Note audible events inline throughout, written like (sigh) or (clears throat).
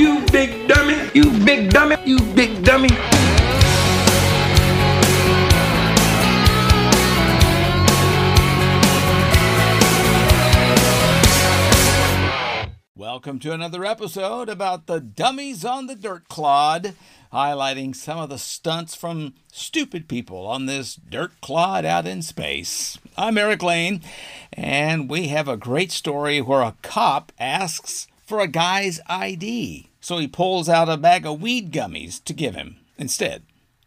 You big dummy. You big dummy. You big dummy. Welcome to another episode about the dummies on the dirt clod, highlighting some of the stunts from stupid people on this dirt clod out in space. I'm Eric Lane, and we have a great story where a cop asks for a guy's ID. So he pulls out a bag of weed gummies to give him instead.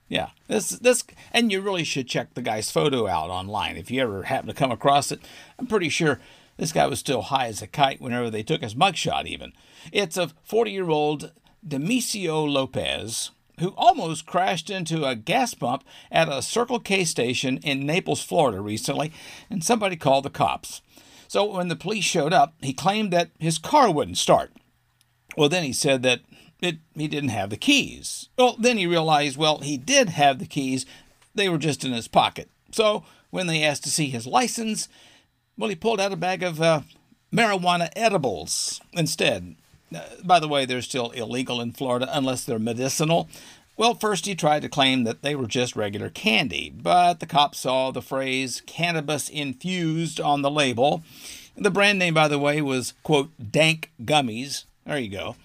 Yeah, this this and you really should check the guy's photo out online if you ever happen to come across it. I'm pretty sure this guy was still high as a kite whenever they took his mugshot, even. It's of 40 year old Demisio Lopez, who almost crashed into a gas pump at a Circle K station in Naples, Florida recently, and somebody called the cops. So when the police showed up, he claimed that his car wouldn't start. Well, then he said that it, he didn't have the keys. Well, then he realized, well, he did have the keys, they were just in his pocket. So when they asked to see his license, well, he pulled out a bag of uh, marijuana edibles instead. Uh, by the way, they're still illegal in Florida unless they're medicinal. Well, first he tried to claim that they were just regular candy, but the cops saw the phrase cannabis infused on the label. The brand name, by the way, was, quote, dank gummies. There you go.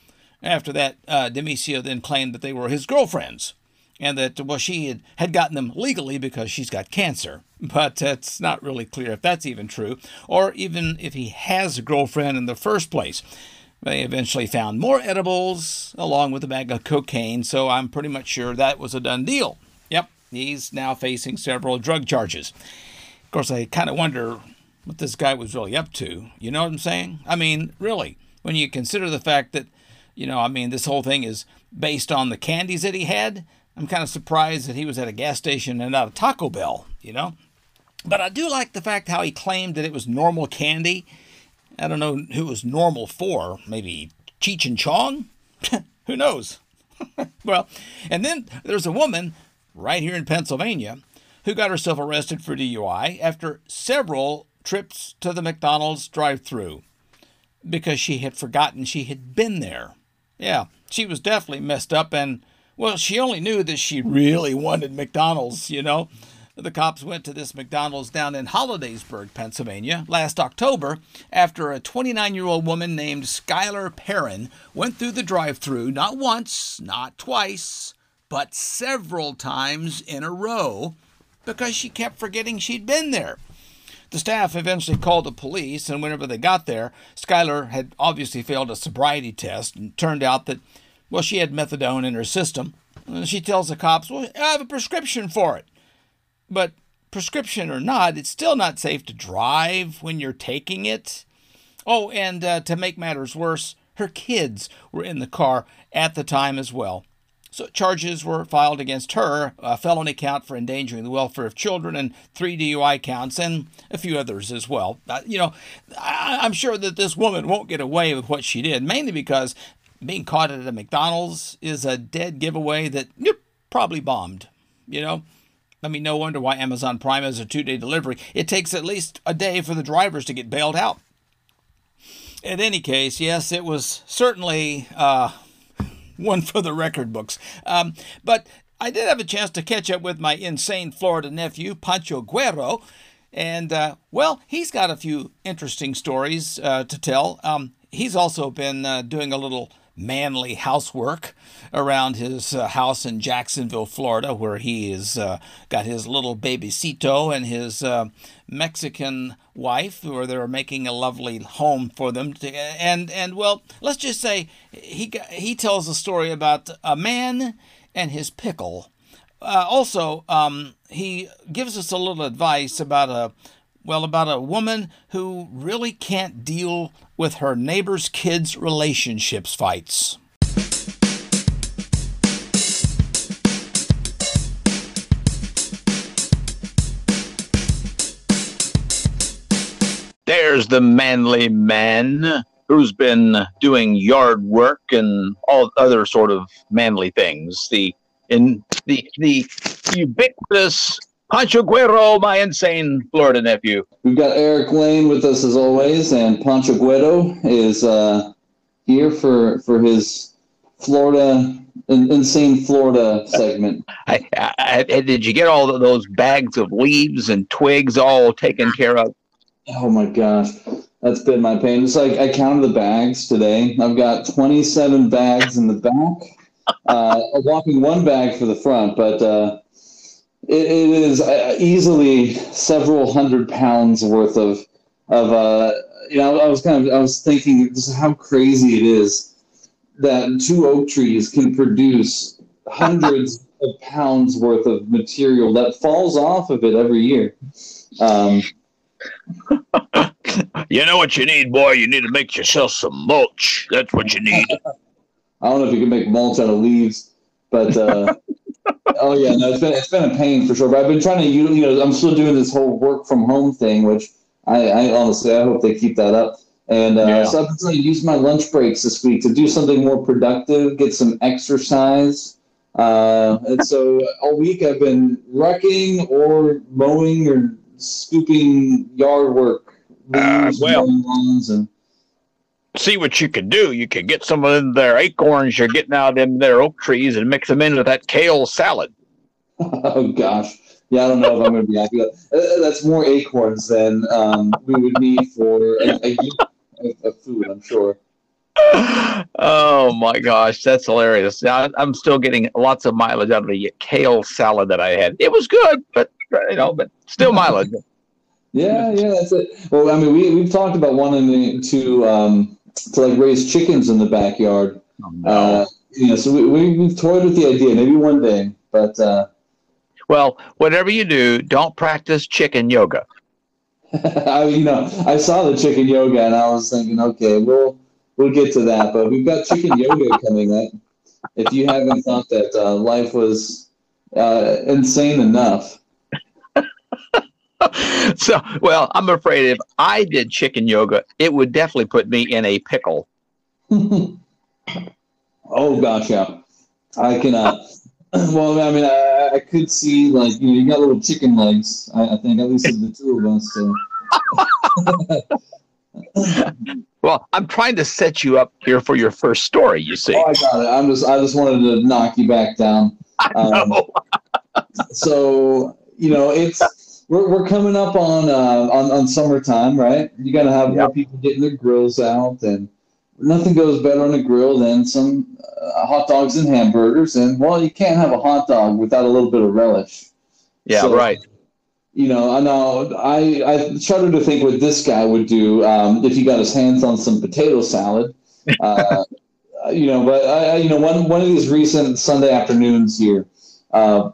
After that, uh, Demisio then claimed that they were his girlfriends and that, well, she had, had gotten them legally because she's got cancer. (laughs) But it's not really clear if that's even true, or even if he has a girlfriend in the first place. They eventually found more edibles along with a bag of cocaine, so I'm pretty much sure that was a done deal. Yep, he's now facing several drug charges. Of course, I kind of wonder what this guy was really up to. You know what I'm saying? I mean, really, when you consider the fact that, you know, I mean, this whole thing is based on the candies that he had. I'm kind of surprised that he was at a gas station and not a Taco Bell, you know? But I do like the fact how he claimed that it was normal candy. I don't know who was normal for. Maybe Cheech and Chong? (laughs) who knows? (laughs) well, and then there's a woman right here in Pennsylvania who got herself arrested for DUI after several trips to the McDonald's drive through because she had forgotten she had been there. Yeah, she was definitely messed up and well, she only knew that she really wanted McDonald's, you know. The cops went to this McDonald's down in Hollidaysburg, Pennsylvania, last October after a 29 year old woman named Skylar Perrin went through the drive through not once, not twice, but several times in a row because she kept forgetting she'd been there. The staff eventually called the police, and whenever they got there, Skylar had obviously failed a sobriety test and turned out that well, she had methadone in her system. And She tells the cops, Well, I have a prescription for it. But prescription or not, it's still not safe to drive when you're taking it. Oh, and uh, to make matters worse, her kids were in the car at the time as well. So charges were filed against her, a felony count for endangering the welfare of children, and three DUI counts, and a few others as well. Uh, you know, I, I'm sure that this woman won't get away with what she did, mainly because being caught at a McDonald's is a dead giveaway that you're probably bombed. You know, I mean, no wonder why Amazon Prime has a two day delivery. It takes at least a day for the drivers to get bailed out. In any case, yes, it was certainly uh, one for the record books. Um, but I did have a chance to catch up with my insane Florida nephew, Pancho Guerrero. And, uh, well, he's got a few interesting stories uh, to tell. Um, he's also been uh, doing a little manly housework around his uh, house in Jacksonville, Florida, where he has uh, got his little babycito and his uh, Mexican wife, where they're making a lovely home for them. To, and and well, let's just say he he tells a story about a man and his pickle. Uh, also, um, he gives us a little advice about a well, about a woman who really can't deal with her neighbor's kids' relationships fights. There's the manly man who's been doing yard work and all other sort of manly things. The in the the ubiquitous Pancho Guerrero, my insane Florida nephew. We've got Eric Lane with us as always, and Pancho Guerrero is uh, here for for his Florida, in, insane Florida segment. I, I, I, did you get all of those bags of leaves and twigs all taken care of? Oh my gosh, that's been my pain. It's like I counted the bags today. I've got 27 bags in the back. Uh, walking one bag for the front, but uh, it, it is uh, easily several hundred pounds worth of of uh, you know. I was kind of I was thinking just how crazy it is that two oak trees can produce hundreds (laughs) of pounds worth of material that falls off of it every year. Um, (laughs) you know what you need, boy? You need to make yourself some mulch. That's what you need. (laughs) I don't know if you can make mulch out of leaves, but uh, oh yeah, no, it's been it's been a pain for sure. But I've been trying to you know I'm still doing this whole work from home thing, which I, I honestly I hope they keep that up. And uh, yeah. so I've been trying to use my lunch breaks this week to do something more productive, get some exercise. Uh, and so all week I've been wrecking or mowing or scooping yard work. Uh, well, and, see what you could do. You could get some of their acorns you're getting out of them their oak trees and mix them into that kale salad. (laughs) oh gosh. Yeah, I don't know if I'm going to be happy. Uh, that's more acorns than um, we would need for a, a, a, food, I'm sure. (sighs) Oh my gosh, that's hilarious! Now, I'm still getting lots of mileage out of the kale salad that I had. It was good, but you know, but still mileage. (laughs) yeah, yeah, that's it. Well, I mean, we we've talked about wanting to um, to like raise chickens in the backyard. Oh, no. uh, you know, so we, we we've toyed with the idea. Maybe one day, but uh, well, whatever you do, don't practice chicken yoga. (laughs) I, you know, I saw the chicken yoga and I was thinking, okay, we'll we'll get to that. But we've got chicken yoga (laughs) coming up. If you haven't thought that uh, life was uh, insane enough, (laughs) so, well, I'm afraid if I did chicken yoga, it would definitely put me in a pickle. (laughs) oh gosh, yeah. I can. Uh, (clears throat) well, I mean, I, I, could see like you know you got little chicken legs. I, I think at least the two of us. So. (laughs) well, I'm trying to set you up here for your first story. You see. Oh, I got it. I'm just. I just wanted to knock you back down. I Um, so you know it's we're, we're coming up on uh, on on summertime, right? You got to have yep. more people getting their grills out, and nothing goes better on a grill than some uh, hot dogs and hamburgers. And well, you can't have a hot dog without a little bit of relish. Yeah, so, right. You know, I know. I I shudder to think what this guy would do um, if he got his hands on some potato salad. (laughs) Uh, you know, but I, you know, one one of these recent Sunday afternoons here. Uh,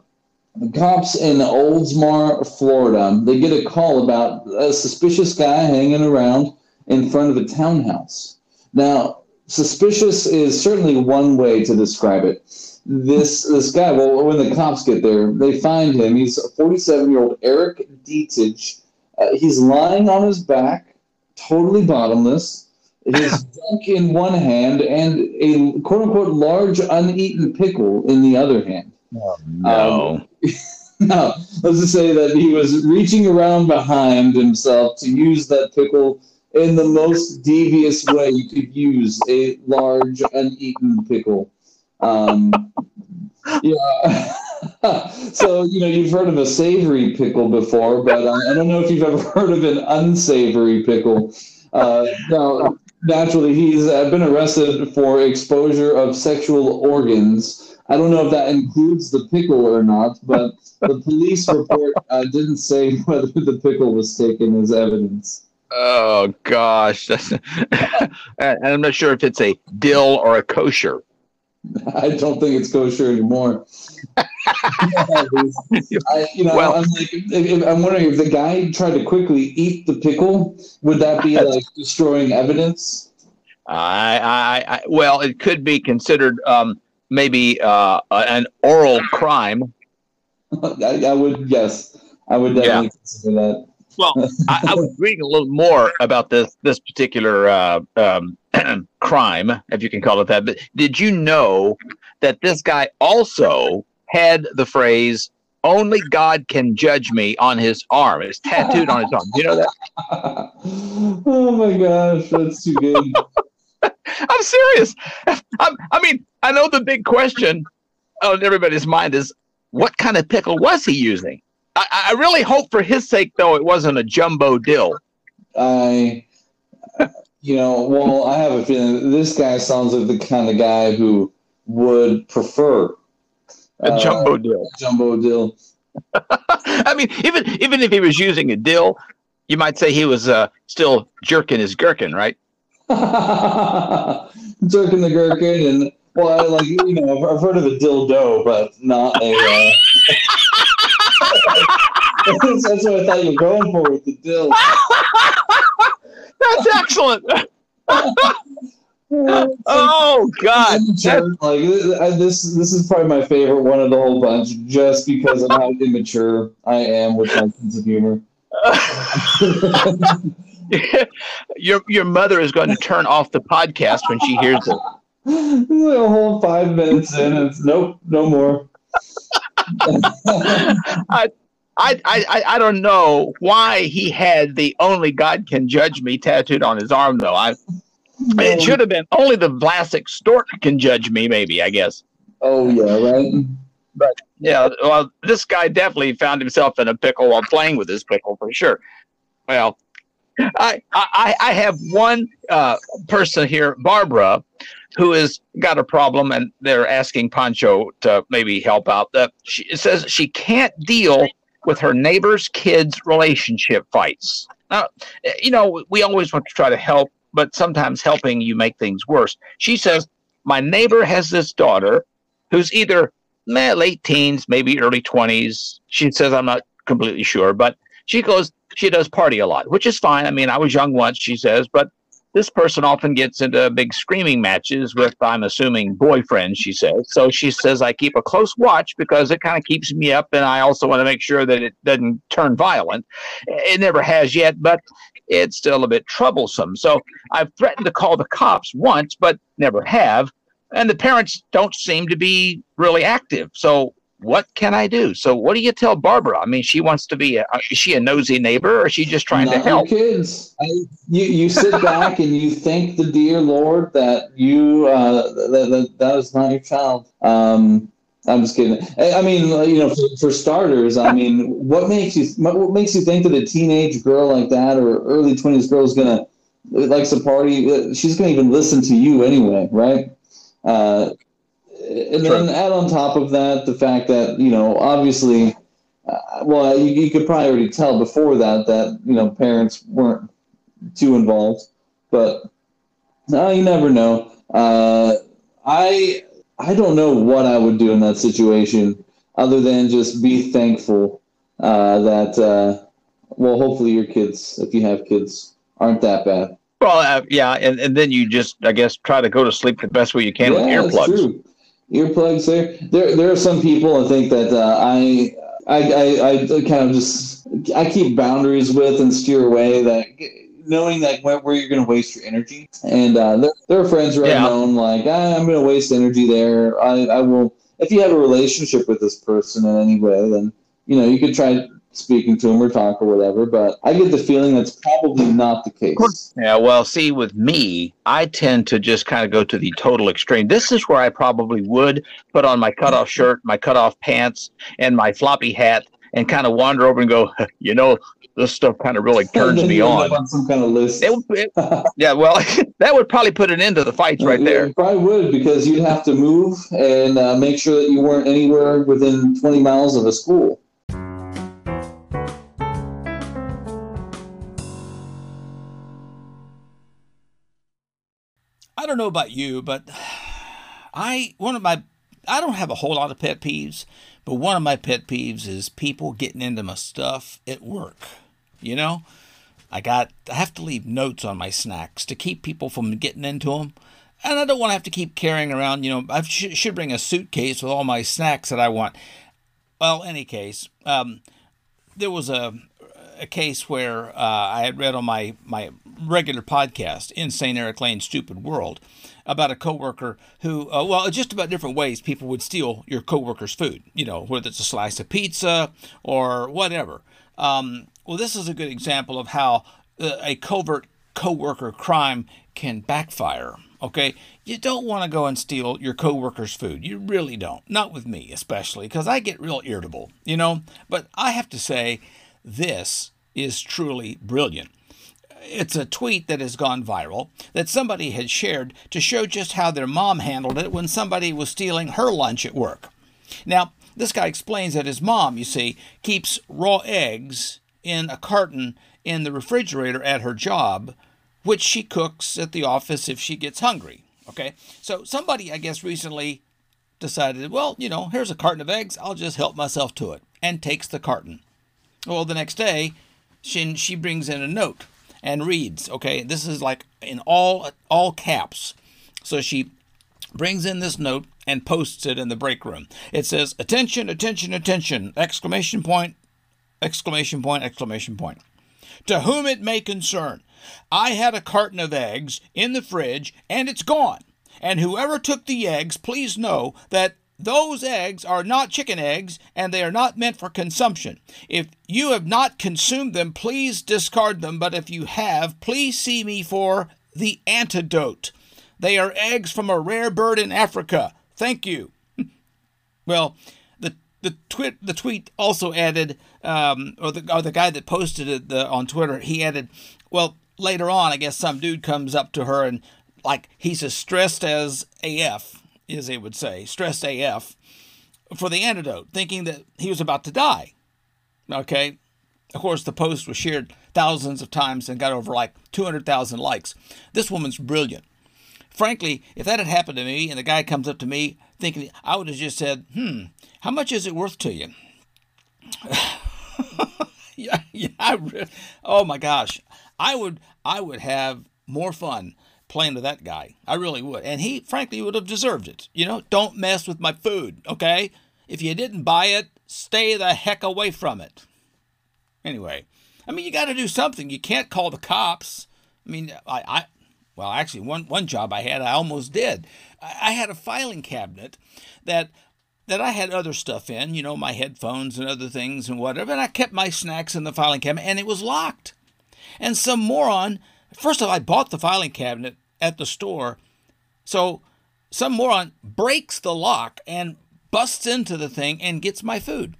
the cops in Oldsmar, Florida, they get a call about a suspicious guy hanging around in front of a townhouse. Now, suspicious is certainly one way to describe it. This this guy, well, when the cops get there, they find him. He's a 47 year old Eric Dietich. Uh, he's lying on his back, totally bottomless. His (laughs) junk in one hand and a quote unquote large uneaten pickle in the other hand. Oh, no. Um, (laughs) no, let's just say that he was reaching around behind himself to use that pickle in the most devious way you could use a large uneaten pickle. Um, (laughs) yeah. (laughs) so you know you've heard of a savory pickle before, but uh, I don't know if you've ever heard of an unsavory pickle. Uh, now, naturally, he's uh, been arrested for exposure of sexual organs. I don't know if that includes the pickle or not, but the police (laughs) report uh, didn't say (laughs) whether the pickle was taken as evidence. Oh gosh, (laughs) and I'm not sure if it's a dill or a kosher. I don't think it's kosher anymore. I, you know, well, I'm like, if, I'm wondering if the guy tried to quickly eat the pickle, would that be like destroying evidence? I, I, I well, it could be considered um, maybe uh, an oral crime. (laughs) I, I, would yes, I would definitely yeah. consider that. Well, (laughs) I, I, was reading a little more about this this particular uh, um, (clears throat) crime, if you can call it that. But did you know that this guy also had the phrase "Only God can judge me" on his arm? It's tattooed on his arm. Do you know that? (laughs) oh my gosh, that's too good. I'm serious. I know the big question on everybody's mind is what kind of pickle was he using? I, I really hope for his sake, though, it wasn't a jumbo dill. I, you know, well, I have a feeling this guy sounds like the kind of guy who would prefer A uh, jumbo dill. jumbo dill. (laughs) I mean, even even if he was using a dill, you might say he was uh, still jerking his gherkin, right? (laughs) Jerking the gherkin and well, I, like you know, I've, I've heard of a dildo, but not a. Uh... (laughs) (laughs) That's what I thought you were going for with the dill. (laughs) That's excellent. oh God! Like this, this is probably my favorite one of the whole bunch, just because of how immature I am with my sense of humor. your your mother is going to turn off the podcast when she hears it. Like a whole five minutes in, and it's nope, no more. (laughs) I, I, I, I don't know why he had the "Only God Can Judge Me" tattooed on his arm, though. I it should have been only the Vlasic stork can judge me. Maybe I guess. Oh yeah, right. But yeah. Well, this guy definitely found himself in a pickle while playing with his pickle for sure. Well, I I, I have one uh, person here, Barbara, who has got a problem, and they're asking Pancho to maybe help out. That she says she can't deal with her neighbor's kids' relationship fights. Now, you know, we always want to try to help, but sometimes helping you make things worse. She says, My neighbor has this daughter who's either meh, late teens, maybe early 20s. She says, I'm not completely sure, but she goes, she does party a lot, which is fine. I mean, I was young once, she says, but this person often gets into big screaming matches with, I'm assuming, boyfriends, she says. So she says, I keep a close watch because it kind of keeps me up, and I also want to make sure that it doesn't turn violent. It never has yet, but it's still a bit troublesome. So I've threatened to call the cops once, but never have. And the parents don't seem to be really active. So what can I do? So what do you tell Barbara? I mean, she wants to be, a, is she a nosy neighbor or is she just trying Not to help? Kids. I, you you sit (laughs) back and you thank the dear Lord that you uh, that, that that is not your child. Um, I'm just kidding. I, mean, you know, for, for starters, I mean, (laughs) what makes you what makes you think that a teenage girl like that or early twenties girl is gonna likes to party? She's gonna even listen to you anyway, right? Uh, and then add on top of that the fact that you know obviously uh, well you, you could probably already tell before that that you know parents weren't too involved but no you never know. Uh, i i don't know what i would do in that situation other than just be thankful uh, that uh, well hopefully your kids if you have kids aren't that bad. Well, uh, yeah, and, and then you just, I guess, try to go to sleep the best way you can yeah, with that's earplugs. Earplugs there. There, there are some people I think that uh, I, I, I, I kind of just I keep boundaries with and steer away that knowing that where, where you're going to waste your energy. And uh, there, there are friends are Yeah. known like ah, I'm going to waste energy there. I, I will. If you have a relationship with this person in any way, then you know you could try speaking to him or talk or whatever. But I get the feeling that's probably not the case. Yeah, well, see, with me, I tend to just kind of go to the total extreme. This is where I probably would put on my cutoff shirt, my cutoff pants, and my floppy hat, and kind of wander over and go, (laughs) you know, this stuff kind of really (laughs) turns me you on. on some kind of list. It, it- yeah, well, (laughs) that would probably put an end to the fights right Yeah, there. You probably would because you'd have to move and uh, make sure that you weren't anywhere within 20 miles of a school. I don't know about you, but I one of my I don't have a whole lot of pet peeves, but one of my pet peeves is people getting into my stuff at work. You know, I got I have to leave notes on my snacks to keep people from getting into them, and I don't want to have to keep carrying around. You know, I sh- should bring a suitcase with all my snacks that I want. Well, any case, um, there was a a case where uh, I had read on my my regular podcast, Insane Eric Lane Stupid World, about a coworker who, uh, well, just about different ways people would steal your coworker's food. You know, whether it's a slice of pizza or whatever. Um, well, this is a good example of how uh, a covert coworker crime can backfire. Okay, you don't want to go and steal your coworker's food. You really don't. Not with me, especially, because I get real irritable, you know? But I have to say, this is truly brilliant. It's a tweet that has gone viral that somebody had shared to show just how their mom handled it when somebody was stealing her lunch at work. Now, this guy explains that his mom, you see, keeps raw eggs in a carton in the refrigerator at her job, which she cooks at the office if she gets hungry. Okay, so somebody, I guess, recently decided, well, you know, here's a carton of eggs, I'll just help myself to it, and takes the carton. Well, the next day, she, she brings in a note and reads, okay, this is like in all all caps. So she brings in this note and posts it in the break room. It says, "Attention, attention, attention!" exclamation point, exclamation point, exclamation point. To whom it may concern, I had a carton of eggs in the fridge and it's gone. And whoever took the eggs, please know that those eggs are not chicken eggs and they are not meant for consumption. If you have not consumed them, please discard them. But if you have, please see me for the antidote. They are eggs from a rare bird in Africa. Thank you. (laughs) well, the the tweet the tweet also added, um, or the or the guy that posted it the, on Twitter, he added, well, later on, I guess some dude comes up to her and like he's as stressed as AF, as they would say, stressed AF, for the antidote, thinking that he was about to die. Okay, of course, the post was shared thousands of times and got over like 200,000 likes. This woman's brilliant. Frankly, if that had happened to me and the guy comes up to me thinking, I would have just said, hmm, how much is it worth to you? (laughs) yeah, yeah. I, oh my gosh, I would, I would have more fun playing to that guy. I really would, and he, frankly, would have deserved it. You know, don't mess with my food, okay? If you didn't buy it, stay the heck away from it. Anyway, I mean, you got to do something. You can't call the cops. I mean, I, I well, actually, one one job I had, I almost did. I, I had a filing cabinet that that I had other stuff in, you know, my headphones and other things and whatever, and I kept my snacks in the filing cabinet, and it was locked. And some moron, first of all, I bought the filing cabinet at the store, so some moron breaks the lock and busts into the thing and gets my food.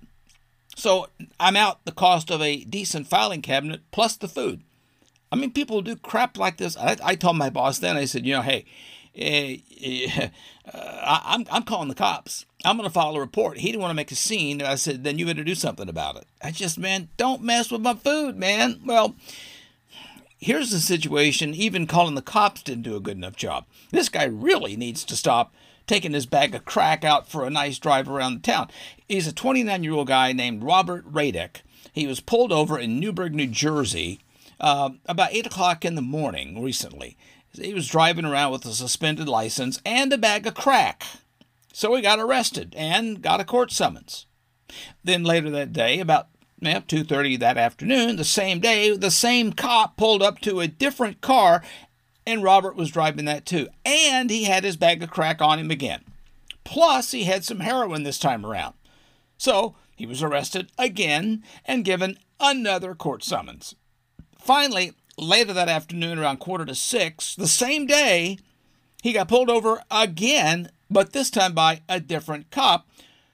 So I'm out the cost of a decent filing cabinet plus the food. I mean, people do crap like this. I, I told my boss then, I said, you know, hey, uh, (laughs) uh, I'm, I'm calling the cops. I'm going to file a report. He didn't want to make a scene. I said, then you better do something about it. I just, man, don't mess with my food, man. Well, here's the situation. Even calling the cops didn't do a good enough job. This guy really needs to stop taking his bag of crack out for a nice drive around the town. He's a 29 year old guy named Robert Radek. He was pulled over in Newburgh, New Jersey, uh, about 8 o'clock in the morning recently. He was driving around with a suspended license and a bag of crack. So he got arrested and got a court summons. Then later that day, about 2:30 that afternoon, the same day, the same cop pulled up to a different car and Robert was driving that too. And he had his bag of crack on him again. Plus, he had some heroin this time around. So, he was arrested again and given another court summons. Finally, later that afternoon, around quarter to six, the same day, he got pulled over again, but this time by a different cop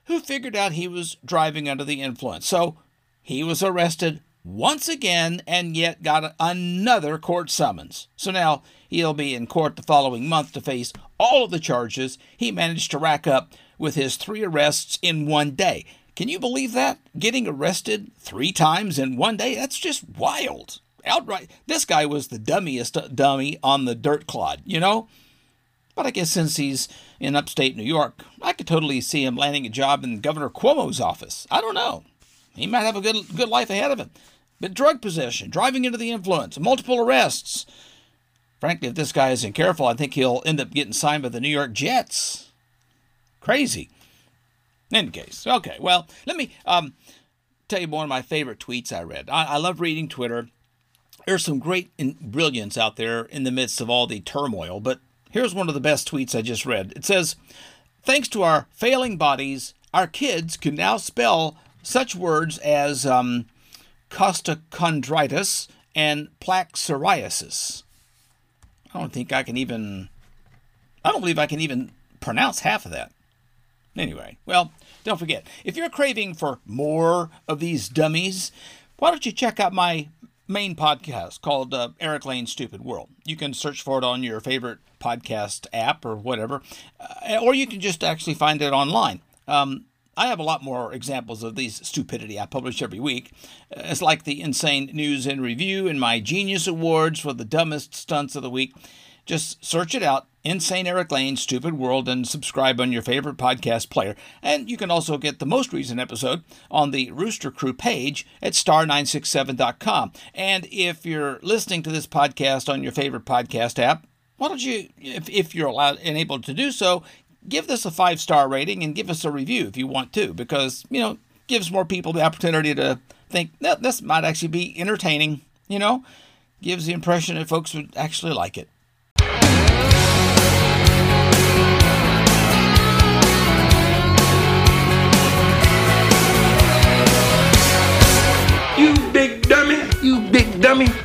who figured out he was driving under the influence. So he was arrested once again and yet got another court summons. So now he'll be in court the following month to face all of the charges he managed to rack up with his three arrests in one day. Can you believe that? Getting arrested three times in one day? That's just wild. Outright. This guy was the dummiest dummy on the dirt clod, you know? But I guess since he's in upstate New York, I could totally see him landing a job in Governor Cuomo's office. I don't know. He might have a good good life ahead of him. But drug possession, driving into the influence, multiple arrests. Frankly, if this guy isn't careful, I think he'll end up getting signed by the New York Jets. Crazy. In case, okay. Well, let me um, tell you one of my favorite tweets I read. I, I love reading Twitter. There's some great brilliance out there in the midst of all the turmoil, but here's one of the best tweets I just read. It says, Thanks to our failing bodies, our kids can now spell such words as um, costochondritis and plaque psoriasis. I don't think I can even I don't believe I can even pronounce half of that. Anyway, well, don't forget, if you're craving for more of these dummies, why don't you check out my main podcast called uh, Eric Lane's Stupid World? You can search for it on your favorite podcast app or whatever, uh, or you can just actually find it online. Um, I have a lot more examples of these stupidity I publish every week. Uh, it's like the insane news and review and my genius awards for the dumbest stunts of the week. Just search it out, Insane Eric Lane, Stupid World, and subscribe on your favorite podcast player. And you can also get the most recent episode on the Rooster Crew page at star967.com. And if you're listening to this podcast on your favorite podcast app, why don't you, if, if you're allowed and able to do so, give this a five star rating and give us a review if you want to, because, you know, gives more people the opportunity to think that this might actually be entertaining, you know, gives the impression that folks would actually like it. You big dummy. You big dummy.